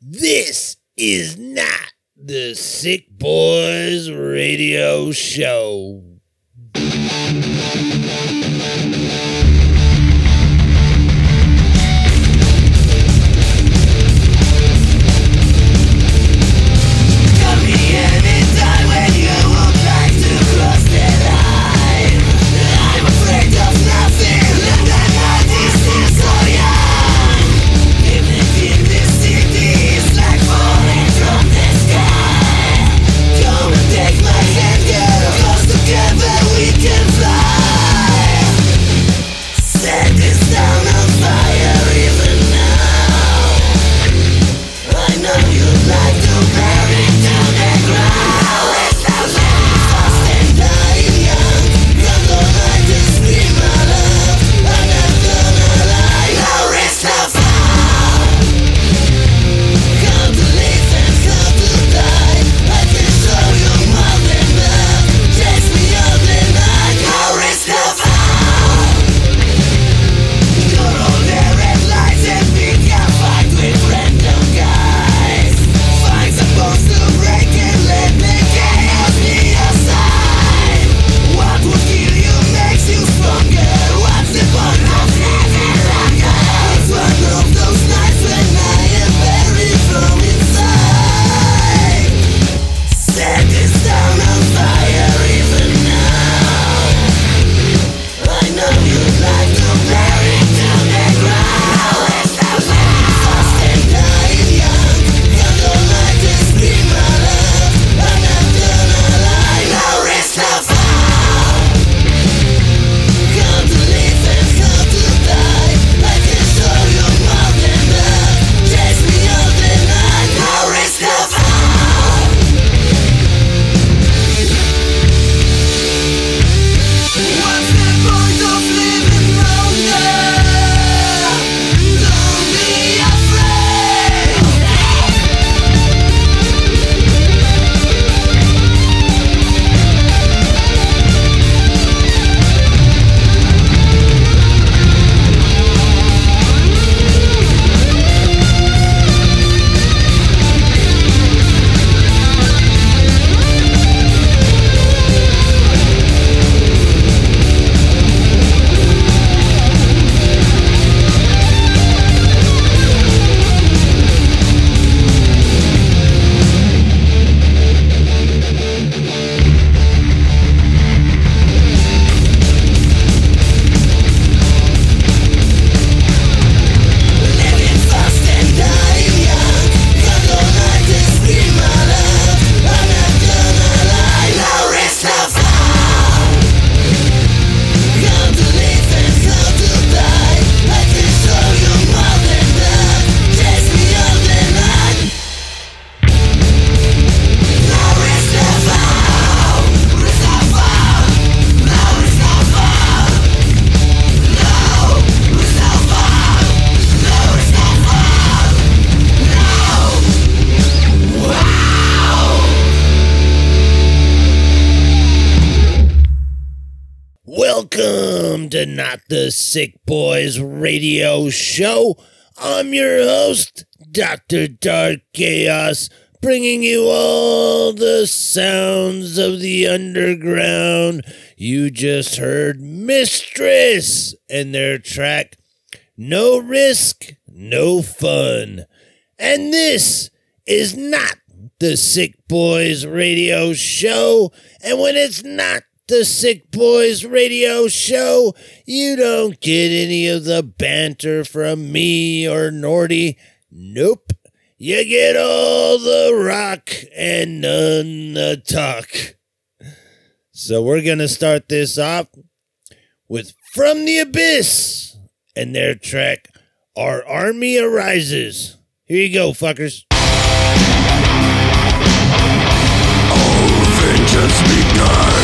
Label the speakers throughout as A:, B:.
A: This is not the Sick Boys Radio Show. Sick Boys Radio Show. I'm your host, Dr. Dark Chaos, bringing you all the sounds of the underground. You just heard Mistress and their track, No Risk, No Fun. And this is not the Sick Boys Radio Show. And when it's not the Sick Boys Radio Show, you don't get any of the banter from me or Nordy. Nope. You get all the rock and none the talk. So we're going to start this off with From the Abyss and their track, Our Army Arises. Here you go, fuckers.
B: Oh, vengeance begins.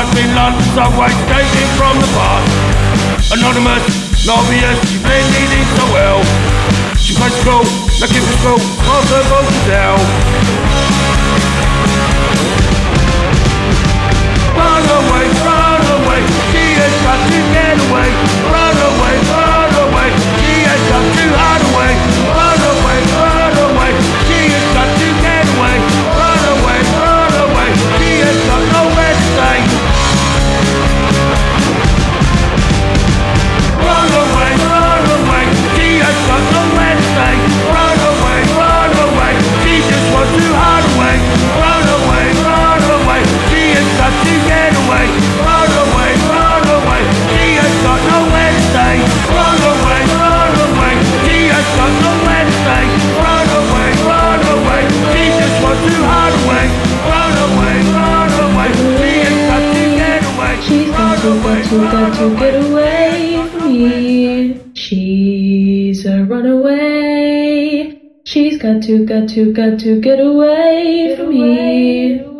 C: I've been on subway skating from the past. Anonymous, lobbyist, so well. She school, looking for school. Run away, run away, she has got to get away. Run away, run away, she has got to hide away. Run She has a got to, got to get away
D: from here. She's a runaway. She's got to, got to, got to get away from here.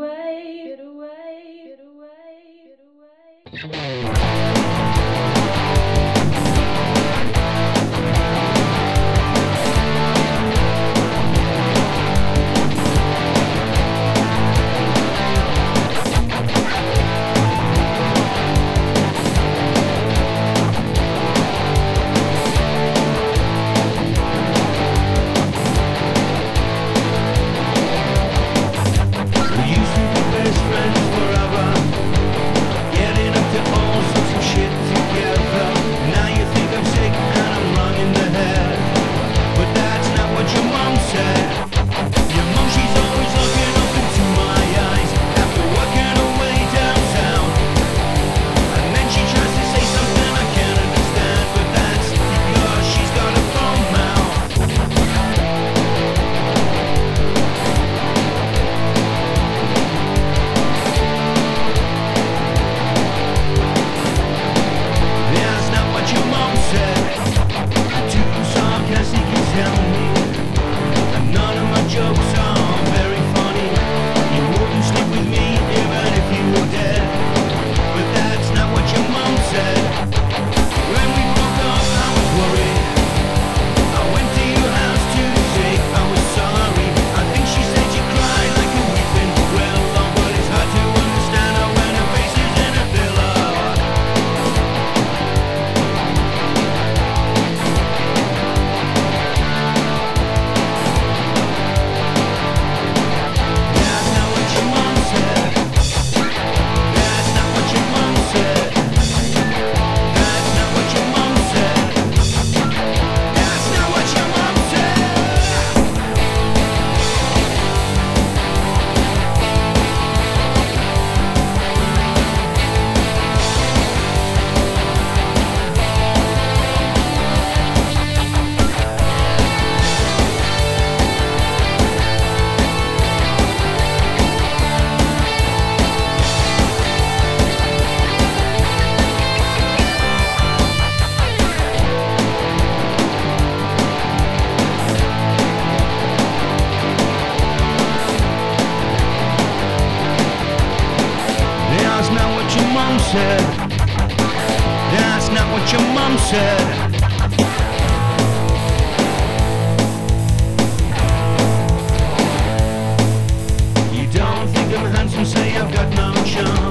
C: said. That's not
E: what your mom said. You don't think I'm handsome, say I've got no charm.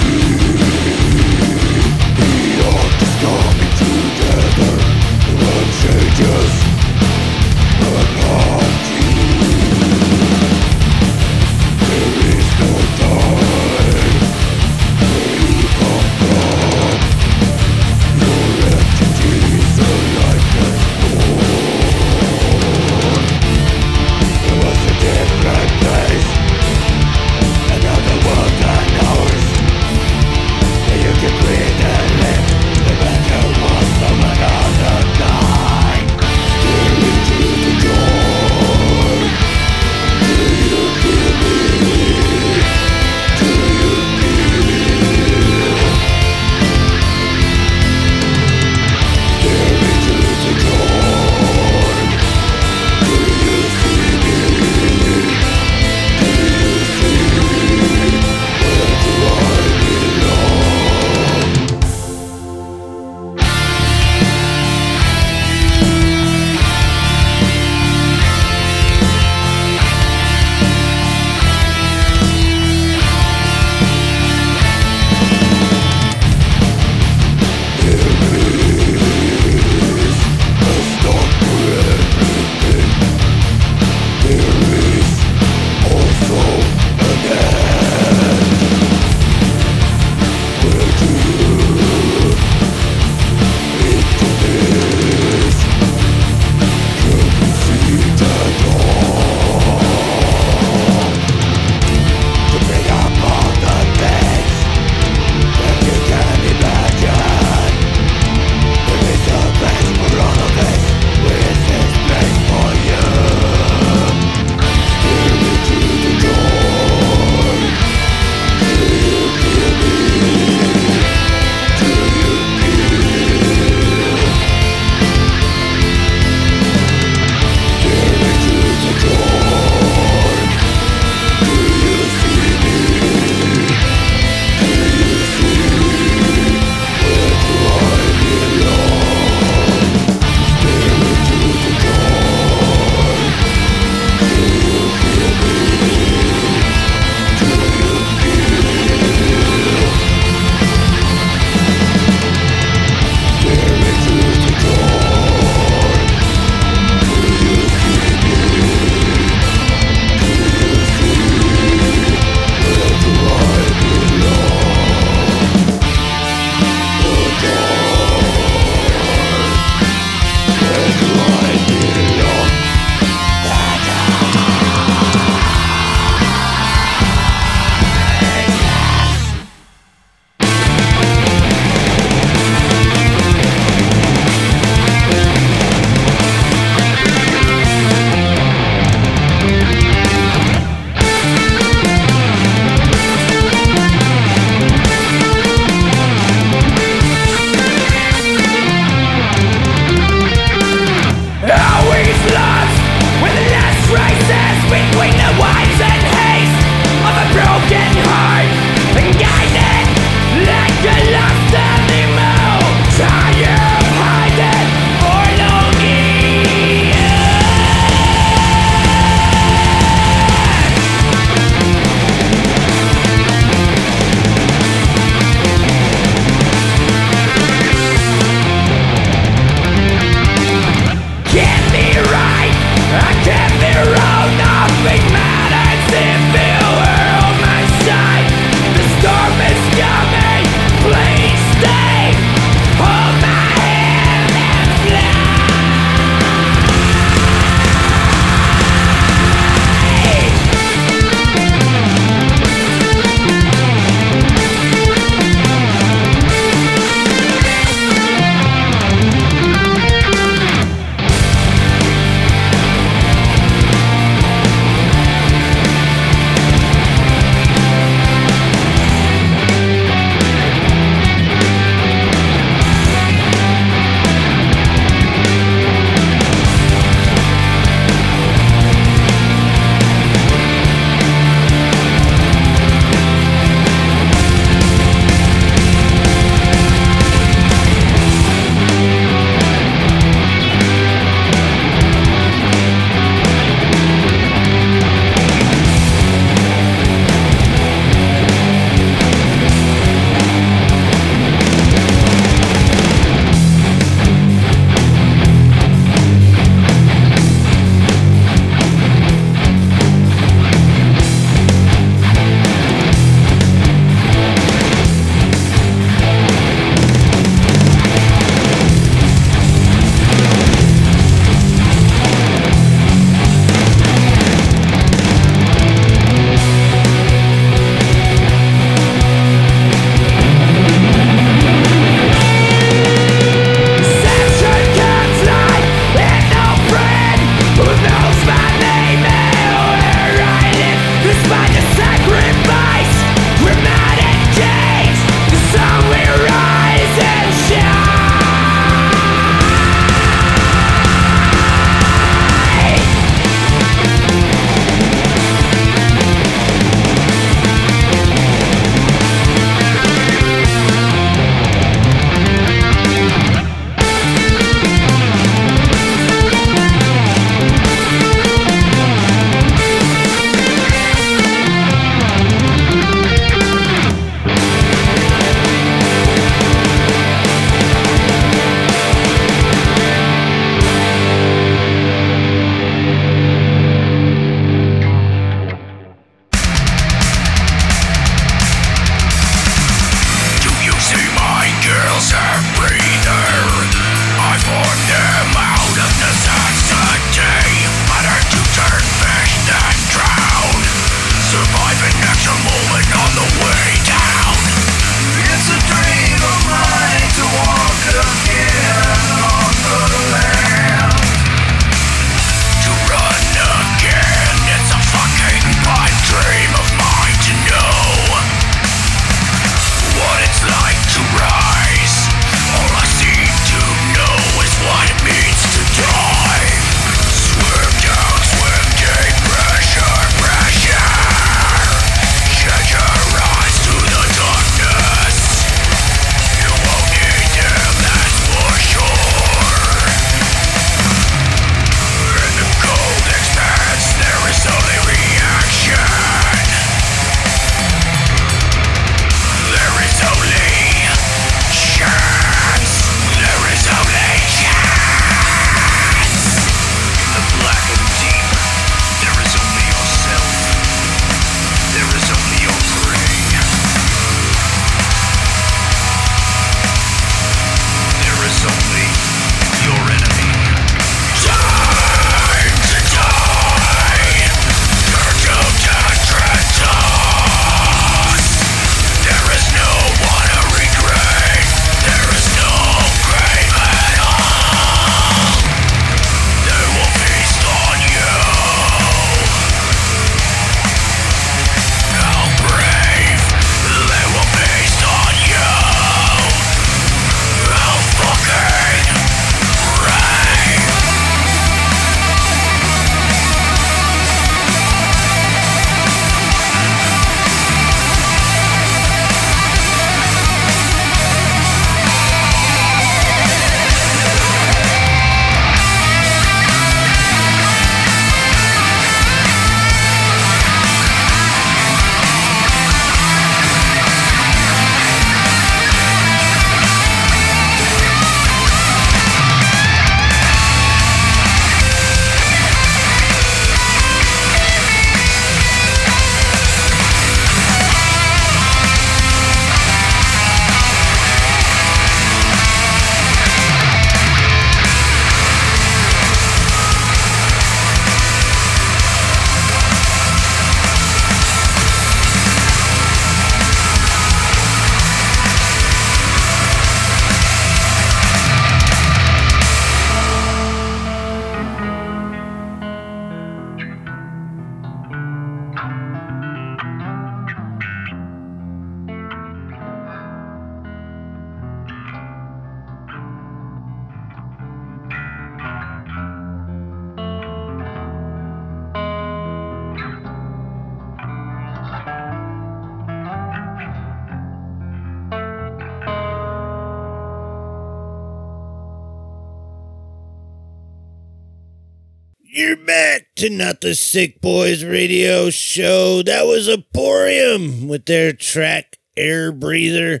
B: to
F: Not the Sick Boys radio show. That was Aporium with their track Air Breather.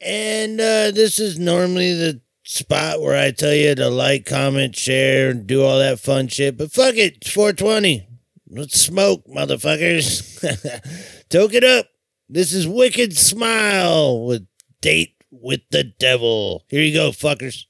F: And uh, this is normally the spot where I tell you to like, comment, share, and do all that fun shit. But fuck it, it's 420. Let's smoke, motherfuckers. Toke it up. This is Wicked Smile with Date with the Devil. Here you go, fuckers.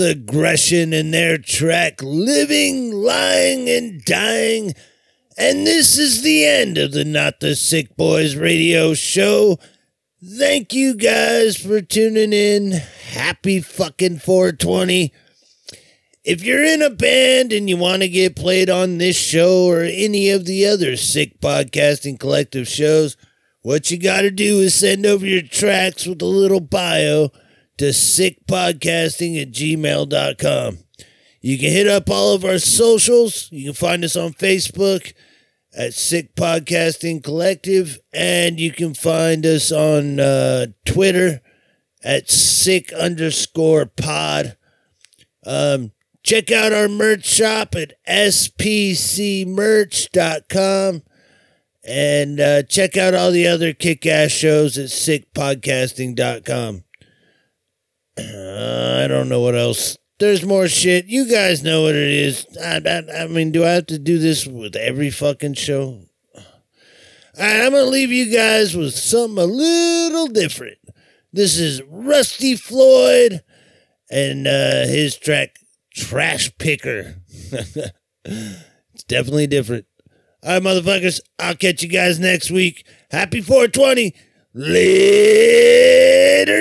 F: Aggression in their track Living, Lying, and Dying. And this is the end of the Not the Sick Boys radio show. Thank you guys for tuning in. Happy fucking 420. If you're in a band and you want to get played on this show or any of the other Sick Podcasting Collective shows, what you got to do is send over your tracks with a little bio to sickpodcasting at gmail.com. You can hit up all of our socials. You can find us on Facebook at Sick Podcasting Collective, and you can find us on uh, Twitter at sick underscore pod. Um, check out our merch shop at spcmerch.com and uh, check out all the other kick ass shows at sickpodcasting.com. Uh, I don't know what else. There's more shit. You guys know what it is. I, I, I mean, do I have to do this with every fucking show? Right, I'm going to leave you guys with something a little different. This is Rusty Floyd and uh, his track Trash Picker. it's definitely different. All right, motherfuckers. I'll catch you guys next week. Happy 420. Later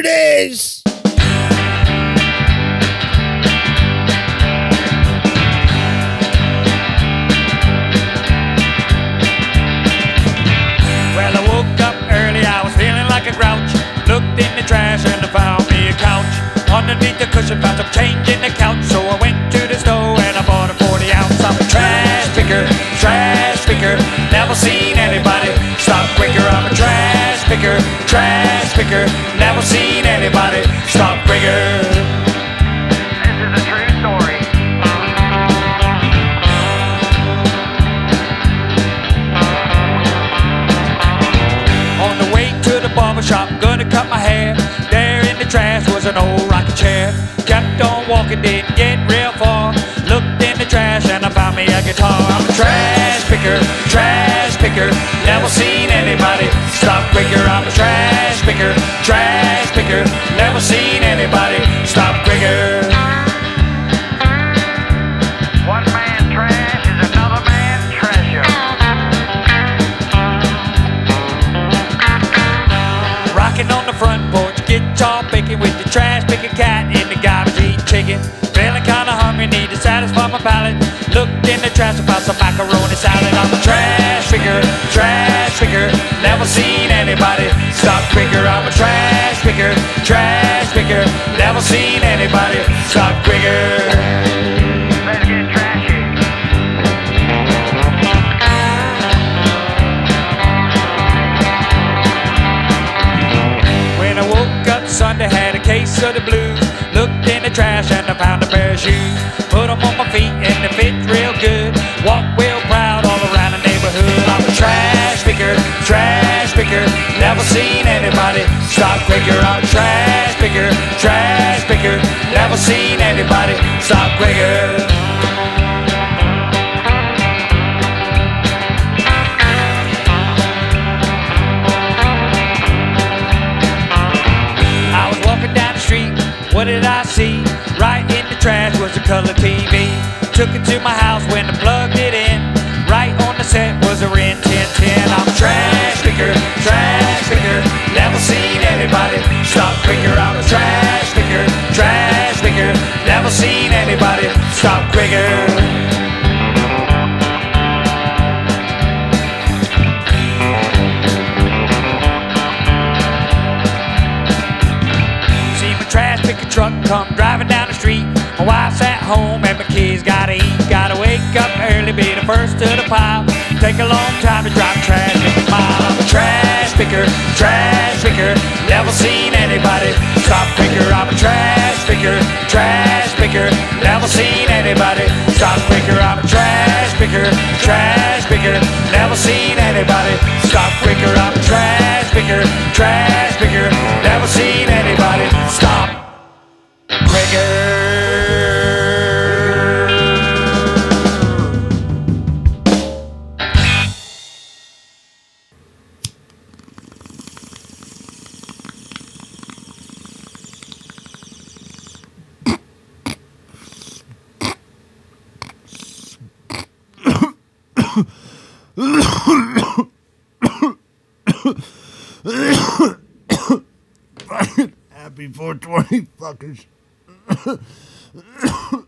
F: days.
G: Cushion, found some change in the couch. So I went to the store and I bought a 40 ounce. I'm a trash picker, trash picker. Never seen anybody stop quicker. I'm a trash picker, trash picker. Never seen anybody stop quicker. Walking, didn't get real far. Looked in the trash and I found me a guitar. I'm a trash picker, trash picker. Never seen anybody stop quicker. I'm a trash picker, trash picker. Never seen anybody stop quicker. One man trash is another man treasure. Rocking on the front porch, guitar picking with the trash picking cat chicken. Feeling kinda hungry, need to satisfy my palate. Looked in the trash and found some macaroni salad. I'm a trash picker, trash picker. Never seen anybody stop quicker. I'm a trash picker, trash picker. Never seen anybody stop quicker. Let's get trashy. When I woke up Sunday, had a case of the blues. Trash and I found a pair of shoes. Put 'em on my feet and they fit real good. Walk real proud all around the neighborhood. I'm a trash picker, trash picker. Never seen anybody stop quicker. I'm a trash picker, trash picker. Never seen anybody stop quicker. I was walking down the street, what did I color TV. Took it to my house when I plugged it in. Right on the set was a Ren 1010. I'm trash picker, trash picker. Never seen anybody stop quicker. I'm a trash picker, trash picker. Never seen anybody stop quicker. Truck come home and my kids gotta eat. Gotta wake up early, be the first to the pile. Take a long time to drive trash in the mile. I'm a trash picker, trash picker. Never seen anybody stop quicker. I'm a trash picker, trash picker. Never seen anybody stop quicker. I'm a trash picker, trash picker. Never seen anybody stop quicker. I'm a trash picker, trash picker. Never seen anybody stop quicker.
F: Happy 420, fuckers.